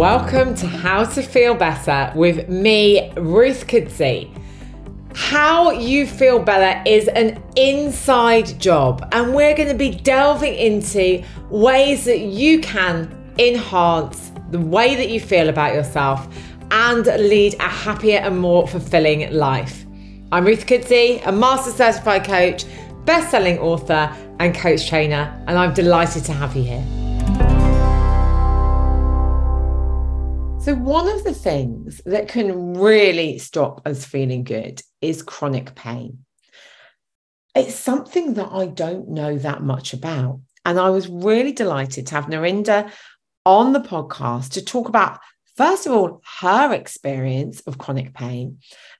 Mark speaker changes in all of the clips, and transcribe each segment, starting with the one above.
Speaker 1: Welcome to How to Feel Better with me, Ruth Kudzi. How you feel better is an inside job, and we're going to be delving into ways that you can enhance the way that you feel about yourself and lead a happier and more fulfilling life. I'm Ruth Kudzi, a master certified coach, best selling author, and coach trainer, and I'm delighted to have you here. So, one of the things that can really stop us feeling good is chronic pain. It's something that I don't know that much about. And I was really delighted to have Narinder on the podcast to talk about, first of all, her experience of chronic pain,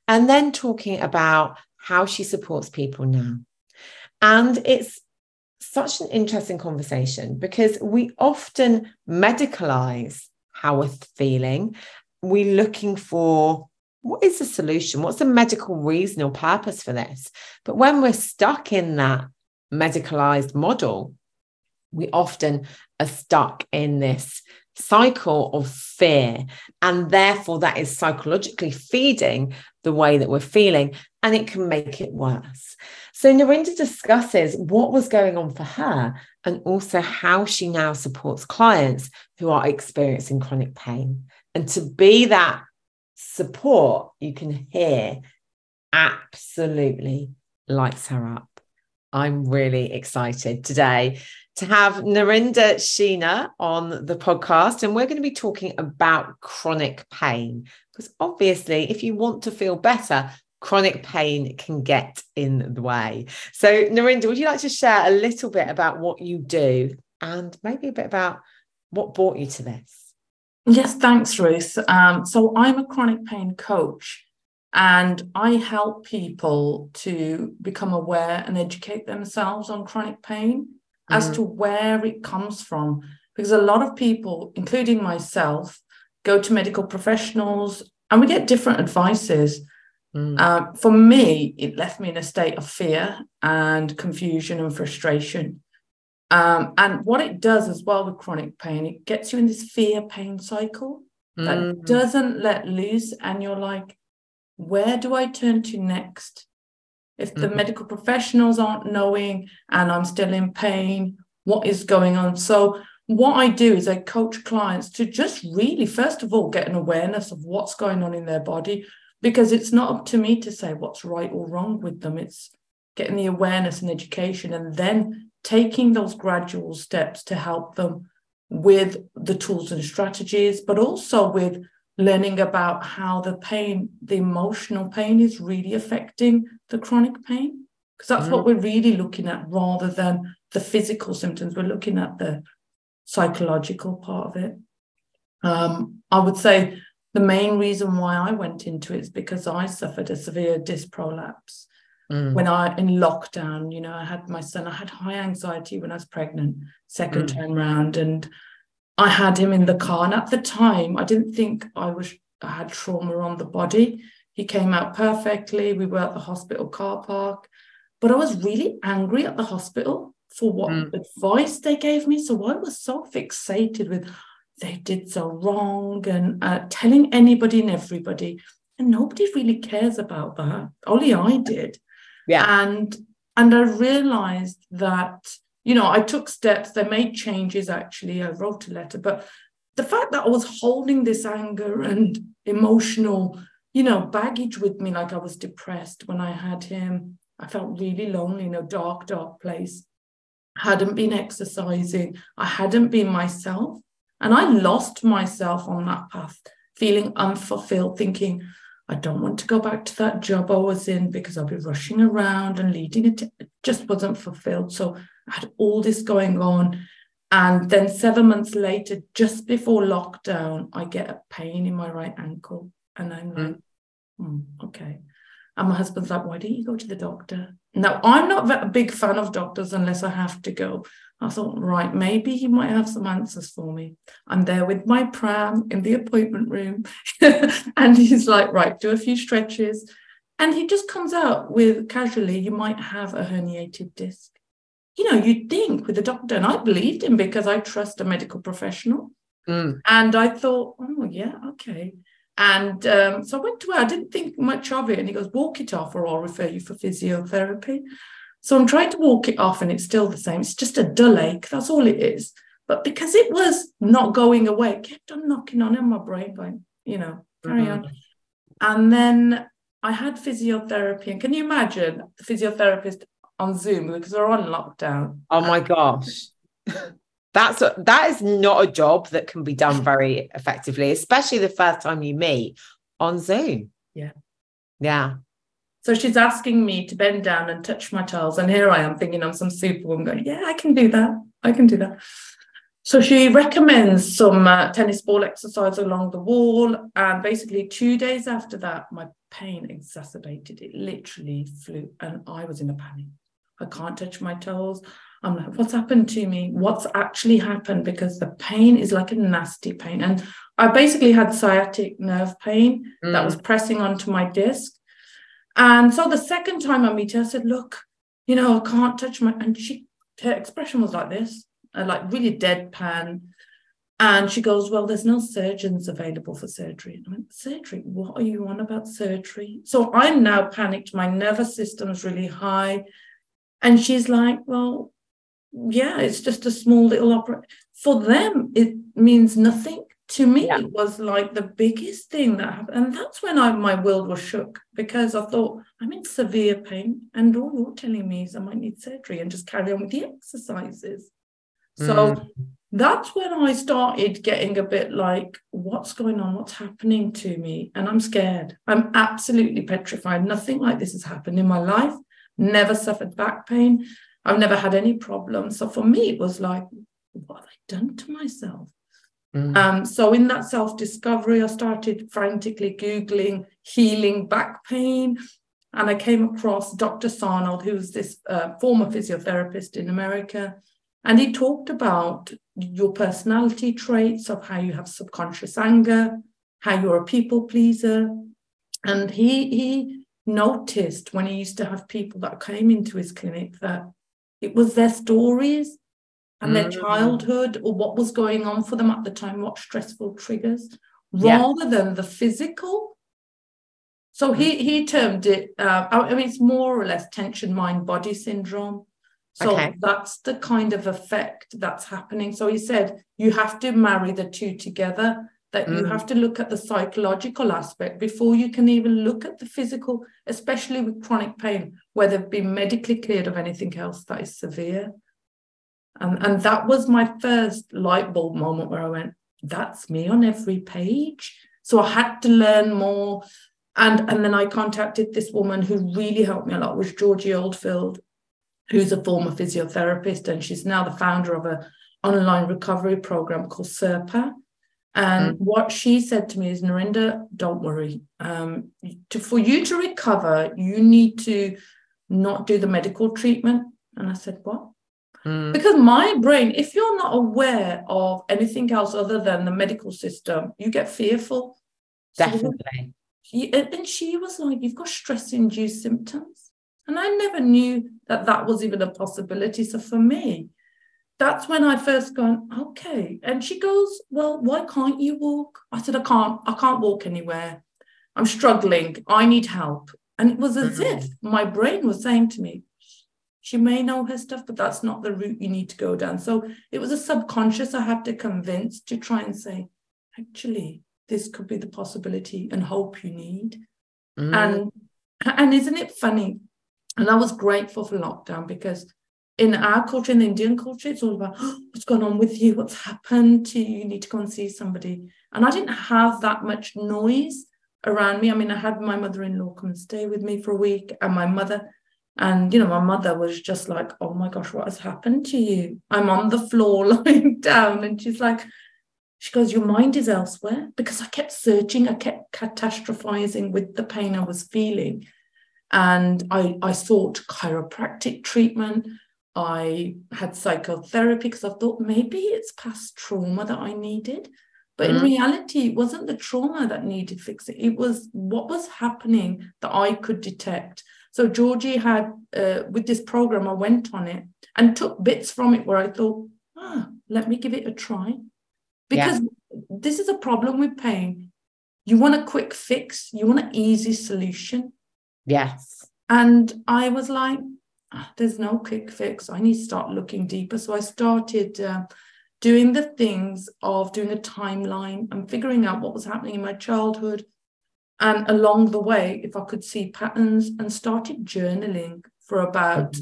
Speaker 1: and then talking about how she supports people now. And it's such an interesting conversation because we often medicalize how we're feeling. We're looking for what is the solution? What's the medical reason or purpose for this? But when we're stuck in that medicalized model, we often are stuck in this cycle of fear. And therefore, that is psychologically feeding the way that we're feeling, and it can make it worse. So, Narinder discusses what was going on for her and also how she now supports clients who are experiencing chronic pain. And to be that support, you can hear absolutely lights her up. I'm really excited today to have Narinder Sheena on the podcast, and we're going to be talking about chronic pain. Because obviously, if you want to feel better, chronic pain can get in the way. So, Narinder, would you like to share a little bit about what you do and maybe a bit about what brought you to this?
Speaker 2: Yes, thanks, Ruth. Um, so, I'm a chronic pain coach and I help people to become aware and educate themselves on chronic pain mm. as to where it comes from. Because a lot of people, including myself, go to medical professionals and we get different advices. Mm. Uh, for me, it left me in a state of fear and confusion and frustration. Um, and what it does as well with chronic pain, it gets you in this fear pain cycle that mm. doesn't let loose. And you're like, where do I turn to next? If the mm-hmm. medical professionals aren't knowing and I'm still in pain, what is going on? So, what I do is I coach clients to just really, first of all, get an awareness of what's going on in their body, because it's not up to me to say what's right or wrong with them. It's getting the awareness and education and then taking those gradual steps to help them with the tools and strategies, but also with learning about how the pain, the emotional pain is really affecting the chronic pain. Because that's mm what we're really looking at rather than the physical symptoms. We're looking at the psychological part of it. Um, I would say the main reason why I went into it is because I suffered a severe disc prolapse. Mm. When I in lockdown, you know, I had my son, I had high anxiety when I was pregnant, second mm. time round, and I had him in the car. And at the time, I didn't think I was I had trauma on the body. He came out perfectly. We were at the hospital car park, but I was really angry at the hospital for what mm. advice they gave me. So I was so fixated with they did so wrong and uh, telling anybody and everybody. And nobody really cares about that. Only I did. Yeah. And and I realized that, you know, I took steps, they made changes actually. I wrote a letter, but the fact that I was holding this anger and emotional, you know, baggage with me, like I was depressed when I had him. I felt really lonely in a dark, dark place. hadn't been exercising. I hadn't been myself. And I lost myself on that path, feeling unfulfilled, thinking, I don't want to go back to that job I was in because I'll be rushing around and leading it. It just wasn't fulfilled. So I had all this going on. And then seven months later, just before lockdown, I get a pain in my right ankle. And I'm like, mm, okay. And my husband's like, why don't you go to the doctor? Now, I'm not a big fan of doctors unless I have to go. I thought, right, maybe he might have some answers for me. I'm there with my pram in the appointment room. and he's like, right, do a few stretches. And he just comes out with casually, you might have a herniated disc. You know, you'd think with a doctor, and I believed him because I trust a medical professional.
Speaker 1: Mm.
Speaker 2: And I thought, oh, yeah, okay. And um, so I went to her. I didn't think much of it. And he goes, walk it off, or I'll refer you for physiotherapy. So I'm trying to walk it off, and it's still the same. It's just a dull ache. That's all it is. But because it was not going away, it kept on knocking on in my brain, going, you know, carry mm-hmm. on. And then I had physiotherapy. And can you imagine the physiotherapist on Zoom because we're on lockdown?
Speaker 1: Oh my gosh. That's a, that is not a job that can be done very effectively, especially the first time you meet on Zoom.
Speaker 2: Yeah.
Speaker 1: Yeah.
Speaker 2: So she's asking me to bend down and touch my toes. And here I am thinking I'm some superwoman going, yeah, I can do that. I can do that. So she recommends some uh, tennis ball exercise along the wall. And basically, two days after that, my pain exacerbated. It literally flew, and I was in a panic. I can't touch my toes. I'm like, what's happened to me? What's actually happened? Because the pain is like a nasty pain. And I basically had sciatic nerve pain mm. that was pressing onto my disc. And so the second time I meet her, I said, look, you know, I can't touch my, and she, her expression was like this, like really deadpan. And she goes, Well, there's no surgeons available for surgery. And I went, Surgery? What are you on about surgery? So I'm now panicked. My nervous system is really high. And she's like, Well, yeah, it's just a small little opera. For them, it means nothing. To me, yeah. it was like the biggest thing that happened. And that's when I, my world was shook because I thought, I'm in severe pain. And all you're telling me is I might need surgery and just carry on with the exercises. So mm. that's when I started getting a bit like, what's going on? What's happening to me? And I'm scared. I'm absolutely petrified. Nothing like this has happened in my life. Never suffered back pain. I've never had any problems. So for me, it was like, what have I done to myself? Mm. Um, so in that self-discovery, I started frantically Googling healing back pain. And I came across Dr. Sarno, who's this uh, former physiotherapist in America. And he talked about your personality traits of how you have subconscious anger, how you're a people pleaser. And he he noticed when he used to have people that came into his clinic that it was their stories and their mm. childhood or what was going on for them at the time, what stressful triggers, rather yeah. than the physical. So he he termed it. Uh, I mean, it's more or less tension mind body syndrome. So okay. that's the kind of effect that's happening. So he said you have to marry the two together that mm. you have to look at the psychological aspect before you can even look at the physical, especially with chronic pain, where they've been medically cleared of anything else that is severe. And, and that was my first light bulb moment where I went, that's me on every page. So I had to learn more. And, and then I contacted this woman who really helped me a lot, was Georgie Oldfield, who's a former physiotherapist, and she's now the founder of a online recovery program called SIRPA and mm. what she said to me is, Narinder, don't worry. Um, to, for you to recover, you need to not do the medical treatment. And I said, What? Mm. Because my brain, if you're not aware of anything else other than the medical system, you get fearful.
Speaker 1: Definitely.
Speaker 2: And she was like, You've got stress induced symptoms. And I never knew that that was even a possibility. So for me, that's when I first gone, okay. And she goes, Well, why can't you walk? I said, I can't, I can't walk anywhere. I'm struggling. I need help. And it was as mm-hmm. if my brain was saying to me, she may know her stuff, but that's not the route you need to go down. So it was a subconscious I had to convince to try and say, actually, this could be the possibility and hope you need. Mm. And and isn't it funny? And I was grateful for lockdown because in our culture, in the Indian culture, it's all about oh, what's going on with you, what's happened to you, you need to go and see somebody. And I didn't have that much noise around me. I mean, I had my mother in law come and stay with me for a week, and my mother. And, you know, my mother was just like, oh my gosh, what has happened to you? I'm on the floor lying down. And she's like, she goes, Your mind is elsewhere because I kept searching, I kept catastrophizing with the pain I was feeling. And I, I sought chiropractic treatment. I had psychotherapy because I thought maybe it's past trauma that I needed. But mm. in reality, it wasn't the trauma that needed fixing. It was what was happening that I could detect. So Georgie had, uh, with this program, I went on it and took bits from it where I thought, ah, let me give it a try. because yeah. this is a problem with pain. You want a quick fix, you want an easy solution.
Speaker 1: Yes.
Speaker 2: And I was like, oh, there's no quick fix. I need to start looking deeper. So I started uh, doing the things of doing a timeline and figuring out what was happening in my childhood. And along the way, if I could see patterns and started journaling for about mm-hmm.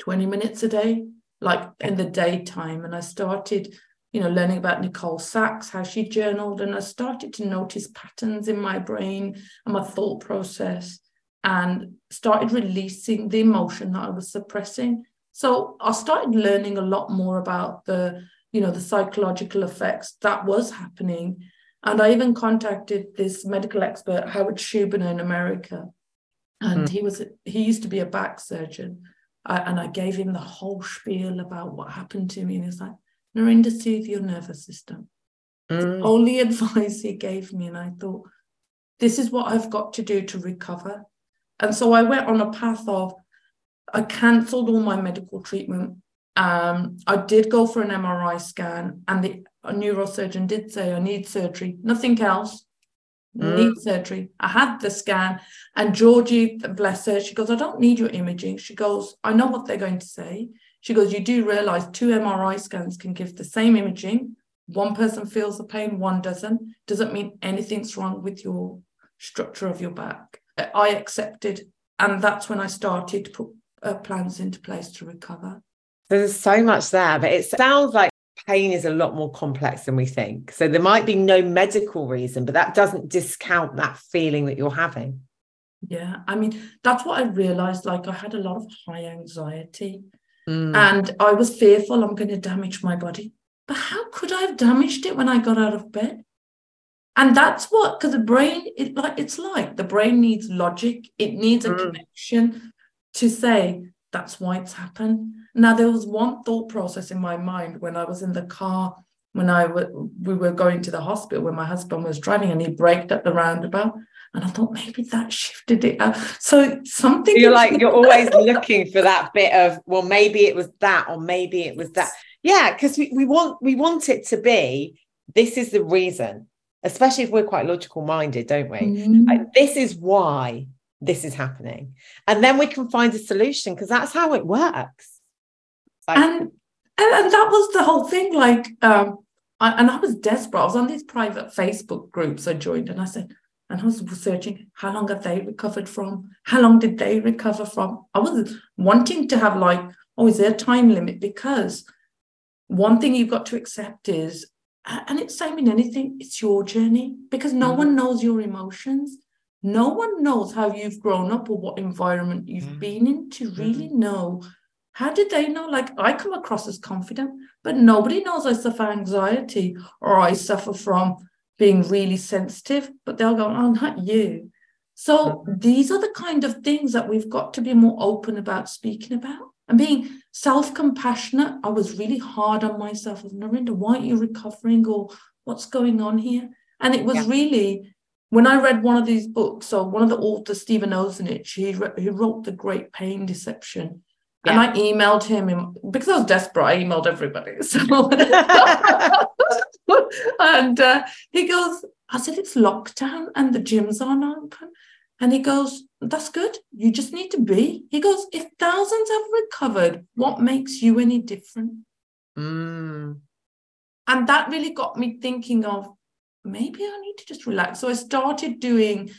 Speaker 2: 20 minutes a day, like in the daytime. And I started, you know, learning about Nicole Sachs, how she journaled, and I started to notice patterns in my brain and my thought process and started releasing the emotion that I was suppressing. So I started learning a lot more about the, you know, the psychological effects that was happening. And I even contacted this medical expert, Howard Schubiner in America. And mm. he was he used to be a back surgeon. I, and I gave him the whole spiel about what happened to me. And he's like, Narinder, soothe your nervous system. Mm. only advice he gave me. And I thought, this is what I've got to do to recover. And so I went on a path of, I cancelled all my medical treatment. Um, I did go for an MRI scan, and the neurosurgeon did say I need surgery, nothing else. Mm. Need surgery. I had the scan, and Georgie, bless her, she goes, I don't need your imaging. She goes, I know what they're going to say. She goes, You do realize two MRI scans can give the same imaging. One person feels the pain, one doesn't. Doesn't mean anything's wrong with your structure of your back. I accepted. And that's when I started to put uh, plans into place to recover.
Speaker 1: There's so much there, but it sounds like pain is a lot more complex than we think. So there might be no medical reason, but that doesn't discount that feeling that you're having.
Speaker 2: Yeah, I mean, that's what I realized. Like, I had a lot of high anxiety mm. and I was fearful I'm going to damage my body. But how could I have damaged it when I got out of bed? and that's what because the brain it like it's like the brain needs logic it needs a mm. connection to say that's why it's happened now there was one thought process in my mind when i was in the car when I w- we were going to the hospital when my husband was driving and he braked at the roundabout and I thought maybe that shifted it up. So something
Speaker 1: you're like you're always looking for that bit of well maybe it was that or maybe it was that yeah because we, we want we want it to be this is the reason especially if we're quite logical minded, don't we? Mm-hmm. Like, this is why this is happening. And then we can find a solution because that's how it works.
Speaker 2: Like, and, and, and that was the whole thing. Like, um, I, and I was desperate. I was on these private Facebook groups I joined, and I said, and I was searching how long have they recovered from? How long did they recover from? I was wanting to have like, oh, is there a time limit? Because one thing you've got to accept is and it's same in anything it's your journey because no mm-hmm. one knows your emotions no one knows how you've grown up or what environment you've mm-hmm. been in to really mm-hmm. know how did they know? Like i come across as confident but nobody knows i suffer anxiety or i suffer from being really sensitive but they'll go oh not you. So mm-hmm. these are the kind of things that we've got to be more open about speaking about and being self-compassionate. I was really hard on myself as Narinder, why aren't you recovering or what's going on here? And it was yeah. really when i read one of these books so one of the authors Steven Ozanich he, re- he wrote the great pain deception yeah. and i emailed him because i was desperate i emailed everybody so and uh, he goes i said it's lockdown and the gyms aren't open and he goes, That's good. You just need to be. He goes, If thousands have recovered, what makes you any different? Mm. And that really got me thinking of maybe I need to just relax. So I started doing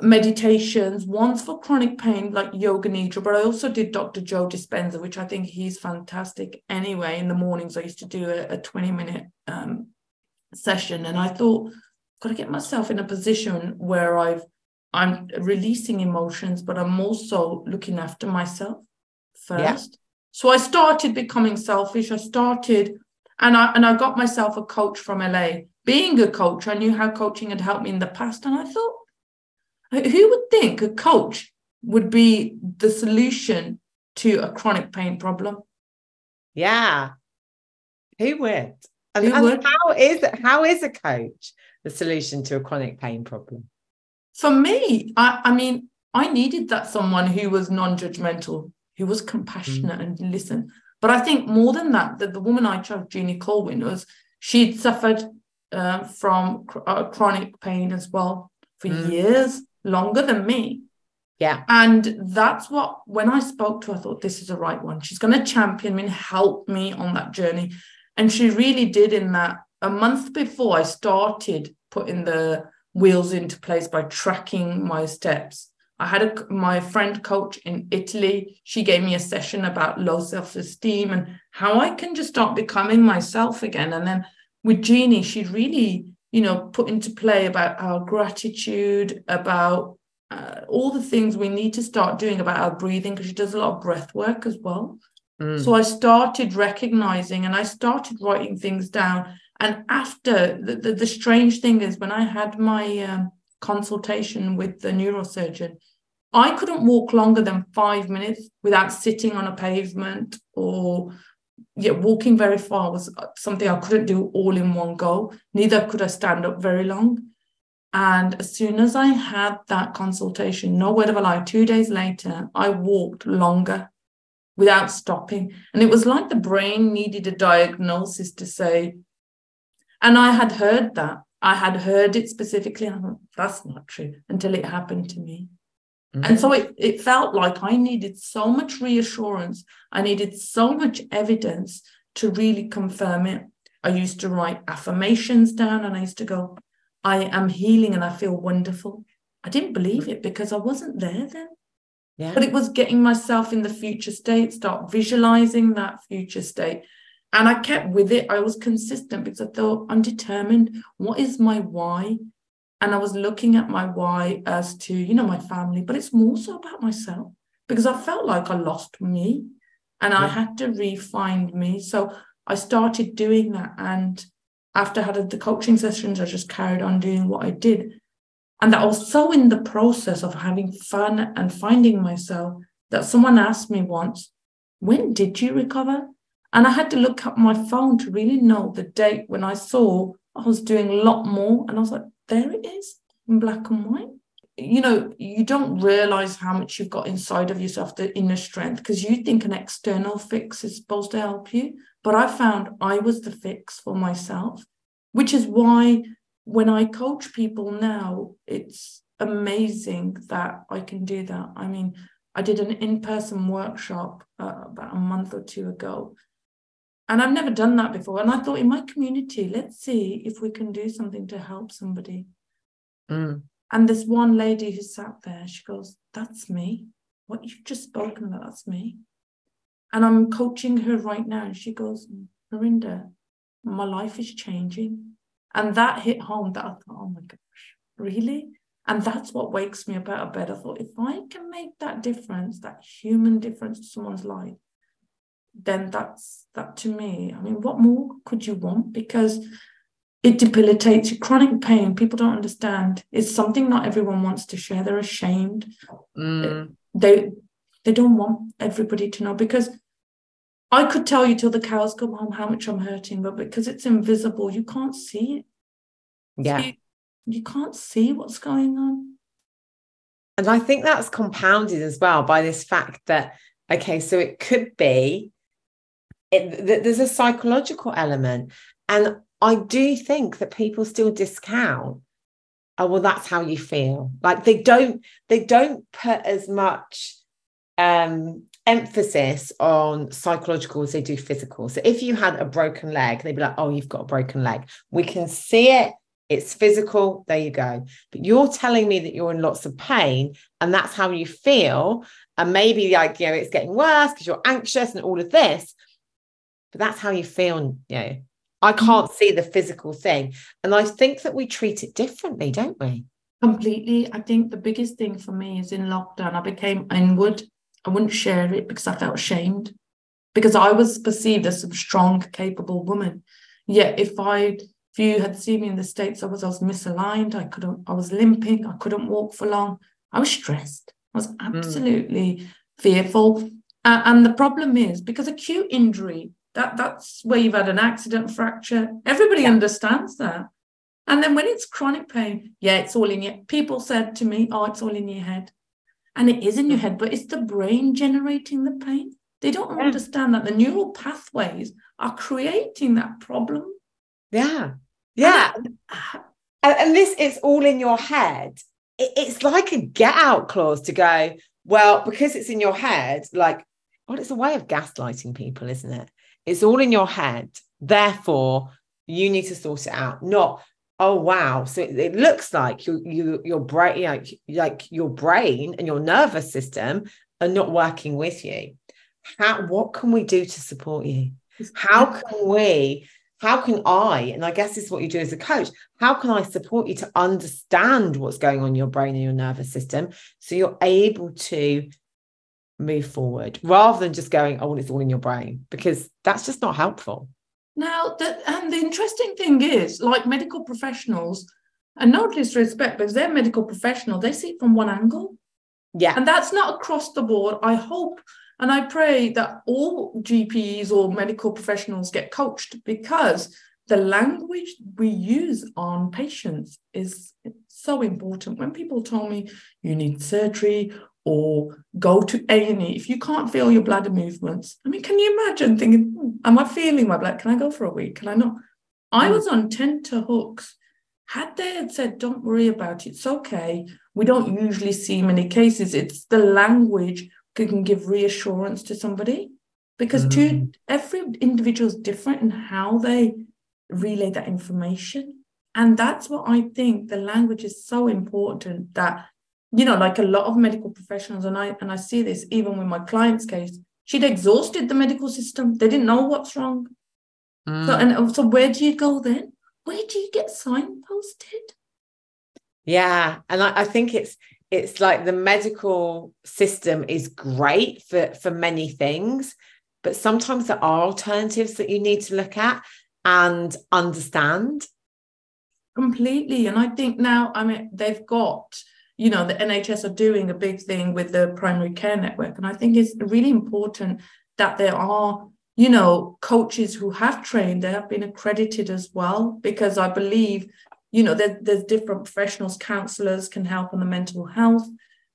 Speaker 2: meditations, once for chronic pain, like yoga nidra, but I also did Dr. Joe Dispenza, which I think he's fantastic anyway. In the mornings, I used to do a, a 20 minute um, session. And I thought, I've got to get myself in a position where I've I'm releasing emotions, but I'm also looking after myself first. Yeah. So I started becoming selfish. I started, and I and I got myself a coach from LA. Being a coach, I knew how coaching had helped me in the past, and I thought, who would think a coach would be the solution to a chronic pain problem?
Speaker 1: Yeah, who would? And, who and would? how is how is a coach the solution to a chronic pain problem?
Speaker 2: for me, I, I mean, I needed that someone who was non-judgmental, who was compassionate mm. and listen. But I think more than that, that the woman I chose, Jeannie Colwyn, was She'd suffered uh, from cr- uh, chronic pain as well for
Speaker 1: Mm.
Speaker 2: years, longer than me.
Speaker 1: Yeah.
Speaker 2: And that's what, when I spoke to her, I thought, this is the right one. She's going to champion me and help me on that journey. And she really did in that. A month before I started putting the wheels into place by tracking my steps, I had a, my friend coach in Italy. She gave me a session about low self esteem and how I can just start becoming myself again. And then with Jeannie, she really, you know, put into play about our gratitude, about uh, all the things we need to start doing about our breathing because she does a lot of breath work as well.
Speaker 1: Mm.
Speaker 2: So I started recognizing and I started writing things down. And after the, the, the strange thing is, when I had my um, consultation with the neurosurgeon, I couldn't walk longer than five minutes without sitting on a pavement or yeah, walking very far was uh, something I couldn't do all in one go. Neither could I stand up very long. And as soon as I had that consultation, no word of a lie, two days later, I walked longer without stopping. And it was like the brain needed a diagnosis to say, and I had heard that. I had heard it specifically. Thought, that's not true until it happened to me.
Speaker 1: Mm.
Speaker 2: And so it, it felt like I needed so much reassurance. I needed so much evidence to really confirm it. I used to write affirmations down and I used to go, I am healing and I feel wonderful. I didn't believe it because I wasn't there then.
Speaker 1: yeah.
Speaker 2: But it was getting myself in the future state, start visualizing that future state. And I kept with it. I was consistent because I thought, I'm determined. What is my why? And I was looking at my why as to, you know, my family, but it's more so about myself because I felt like I lost me and I had to re-find me. So I started doing that. And after I had the coaching sessions, I just carried on doing what I did. And that I was so in the process of having fun and finding myself that someone asked me once, When did you recover? And I had to look up my phone to really know the date when I saw I was doing a lot more. And I was like, There it is in black and white. You know, you don't realize how much you've got inside of yourself, the inner strength, because you think an external fix is supposed to help you. But I found I was the fix for myself, which is why when I coach people now, it's amazing that I can do that. I mean, I did an in person workshop uh, about a month or two ago, and I've never done that before. And I thought, in my community, let's see if we can do something to help somebody.
Speaker 1: Mm.
Speaker 2: And this one lady who sat there, she goes, That's me. What you've just spoken about, that's me. And I'm coaching her right now. And she goes, Marinda, my life is changing. And that hit home that I thought, oh my gosh, really? And that's what wakes me up out of bed. I thought, if I can make that difference, that human difference to someone's life, then that's that to me. I mean, what more could you want? Because it debilitates you. Chronic pain, people don't understand. It's something not everyone wants to share. They're ashamed.
Speaker 1: Mm.
Speaker 2: They they don't want everybody to know because I could tell you till the cows come home how much I'm hurting, but because it's invisible, you can't see it.
Speaker 1: Yeah.
Speaker 2: You, you can't see what's going on.
Speaker 1: And I think that's compounded as well by this fact that, okay, so it could be, it, th- there's a psychological element. And I do think that people still discount, oh, well, that's how you feel. Like they don't, they don't put as much um, emphasis on psychological as they do physical. So if you had a broken leg, they'd be like, oh, you've got a broken leg. We can see it. It's physical. There you go. But you're telling me that you're in lots of pain and that's how you feel. And maybe like, you know, it's getting worse because you're anxious and all of this. But that's how you feel. You know, I can't see the physical thing. And I think that we treat it differently, don't we?
Speaker 2: Completely. I think the biggest thing for me is in lockdown, I became inward. I wouldn't share it because I felt ashamed because I was perceived as some strong, capable woman. Yet if I if you had seen me in the States, I was I was misaligned, I couldn't, I was limping, I couldn't walk for long. I was stressed. I was absolutely mm. fearful. Uh, and the problem is because acute injury, that that's where you've had an accident fracture. Everybody yeah. understands that. And then when it's chronic pain, yeah, it's all in your people said to me, oh, it's all in your head. And it is in your mm. head, but it's the brain generating the pain. They don't yeah. understand that the neural pathways are creating that problem.
Speaker 1: Yeah. Yeah. And, and this is all in your head. It, it's like a get out clause to go, well, because it's in your head, like, well, it's a way of gaslighting people, isn't it? It's all in your head. Therefore, you need to sort it out. Not, oh wow. So it, it looks like you, you, your brain, like, like your brain and your nervous system are not working with you. How? What can we do to support you? How can we how can I, and I guess this is what you do as a coach, how can I support you to understand what's going on in your brain and your nervous system so you're able to move forward rather than just going, oh, it's all in your brain, because that's just not helpful.
Speaker 2: Now, the, and the interesting thing is, like medical professionals, and no disrespect, but they're medical professional, they see it from one angle.
Speaker 1: Yeah.
Speaker 2: And that's not across the board. I hope and I pray that all GPs or medical professionals get coached because the language we use on patients is so important. When people told me you need surgery or go to A&E, if you can't feel your bladder movements, I mean, can you imagine thinking, hmm, am I feeling my bladder? Can I go for a week? Can I not? I hmm. was on tenterhooks. Had they had said, don't worry about it, it's okay. We don't usually see many cases. It's the language that can give reassurance to somebody because mm. to every individual is different in how they relay that information and that's what i think the language is so important that you know like a lot of medical professionals and i and i see this even with my client's case she'd exhausted the medical system. They didn't know what's wrong. Mm. so and so where do you go then? Where do you get signposted?
Speaker 1: Yeah and I, I think it's it's like the medical system is great for for many things but sometimes there are alternatives that you need to look at and understand.
Speaker 2: Completely and i think now i mean they've got you know the nhs are doing a big thing with the primary care network and i think it's really important that there are you know coaches who have trained they have been accredited as well because i believe you know, there, there's different professionals, counselors can help on the mental health.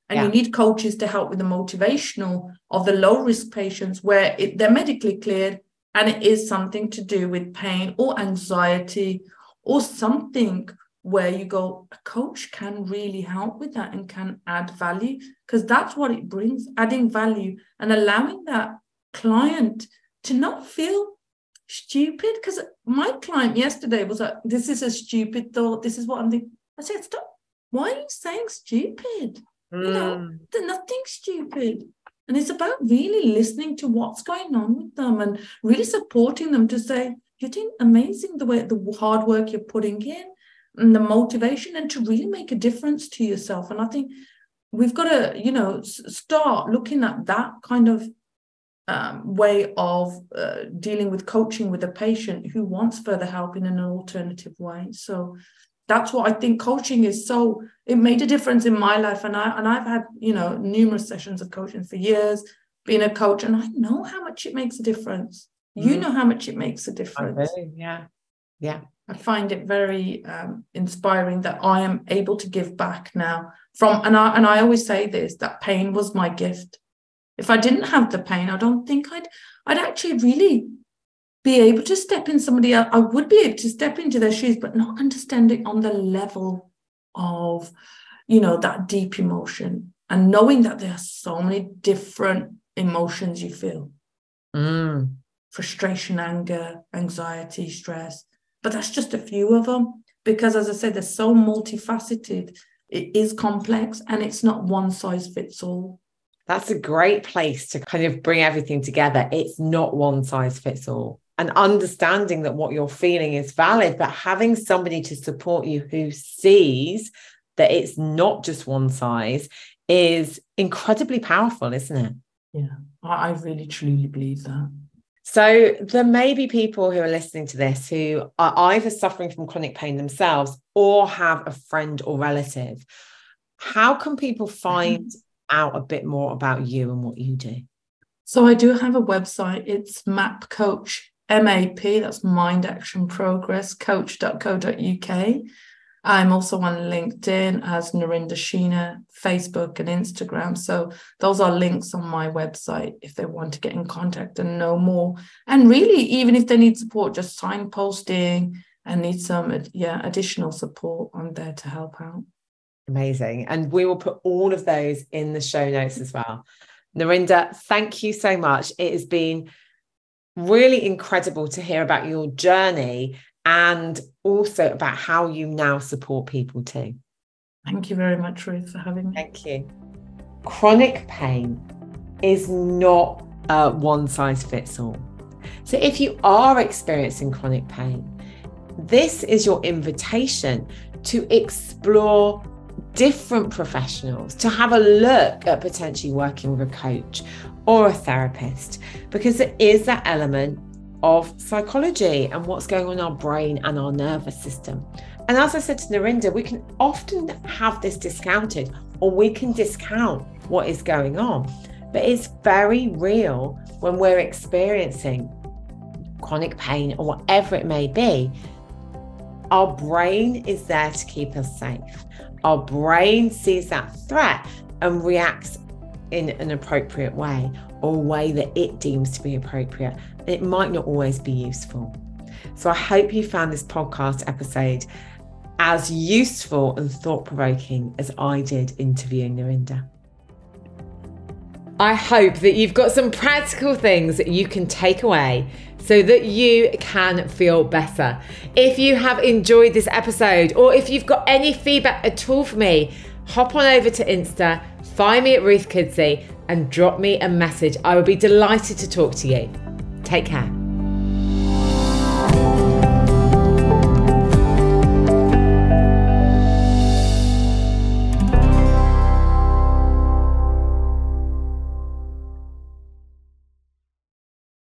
Speaker 2: And yeah. you need coaches to help with the motivational of the low risk patients where it, they're medically cleared and it is something to do with pain or anxiety or something where you go, a coach can really help with that and can add value because that's what it brings adding value and allowing that client to not feel stupid because my client yesterday was like, this is a stupid thought. This is what I'm thinking. I said, stop. Why are you saying stupid? Mm. You know, hmm. there's nothing stupid. And it's about really listening to what's going on with them and really supporting them to say, you're doing amazing the way the hard work you're putting in and the motivation and to really make a difference to yourself. And I think we've got to, you know, start looking at that kind of um, way of uh, dealing with coaching with a patient who wants further help in an alternative way. So that's what I think coaching is so it made a difference in my life and I and I've had you know numerous sessions of coaching for years being a coach and I know how much it makes a difference. You mm. know how much it makes a difference.
Speaker 1: Yeah. Yeah.
Speaker 2: I find it very um, inspiring that I am able to give back now from and I and I always say this that pain was my gift if I didn't have the pain, I don't think I'd I'd actually really be able to step in somebody else. I would be able to step into their shoes, but not understanding on the level of, you know, that deep emotion and knowing that there are so many different emotions you feel.
Speaker 1: Mm.
Speaker 2: Frustration, anger, anxiety, stress. But that's just a few of them. Because as I said, they're so multifaceted. It is complex and it's not one size fits all.
Speaker 1: That's a great place to kind of bring everything together. It's not one size fits all. And understanding that what you're feeling is valid, but having somebody to support you who sees that it's not just one size is incredibly powerful, isn't it?
Speaker 2: Yeah, I really truly believe that.
Speaker 1: So there may be people who are listening to this who are either suffering from chronic pain themselves or have a friend or relative. How can people mm-hmm. find out a bit more about you and what you do?
Speaker 2: So I do have a website. It's Map Coach MAP. That's Mind Action Progress Coach.co.uk. I'm also on LinkedIn as Narinder Sheena, Facebook and Instagram. So those are links on my website if they want to get in contact and know more. And really, even if they need support, just signposting and need some yeah additional support, I'm there to help out.
Speaker 1: Amazing. And we will put all of those in the show notes as well. Narinder, thank you so much. It has been really incredible to hear about your journey and also about how you now support people too.
Speaker 2: Thank you very much, Ruth, for having me.
Speaker 1: Thank you. Chronic pain is not a one size fits all. So if you are experiencing chronic pain, this is your invitation to explore different professionals to have a look at potentially working with a coach or a therapist because there is that element of psychology and what's going on in our brain and our nervous system. And as I said to Narinder, we can often have this discounted or we can discount what is going on. But it's very real when we're experiencing chronic pain or whatever it may be. Our brain is there to keep us safe. Our brain sees that threat and reacts in an appropriate way or a way that it deems to be appropriate. It might not always be useful. So I hope you found this podcast episode as useful and thought provoking as I did interviewing Narinder. I hope that you've got some practical things that you can take away so that you can feel better. If you have enjoyed this episode or if you've got any feedback at all for me, hop on over to Insta, find me at Ruth Kudzi and drop me a message. I will be delighted to talk to you. Take care.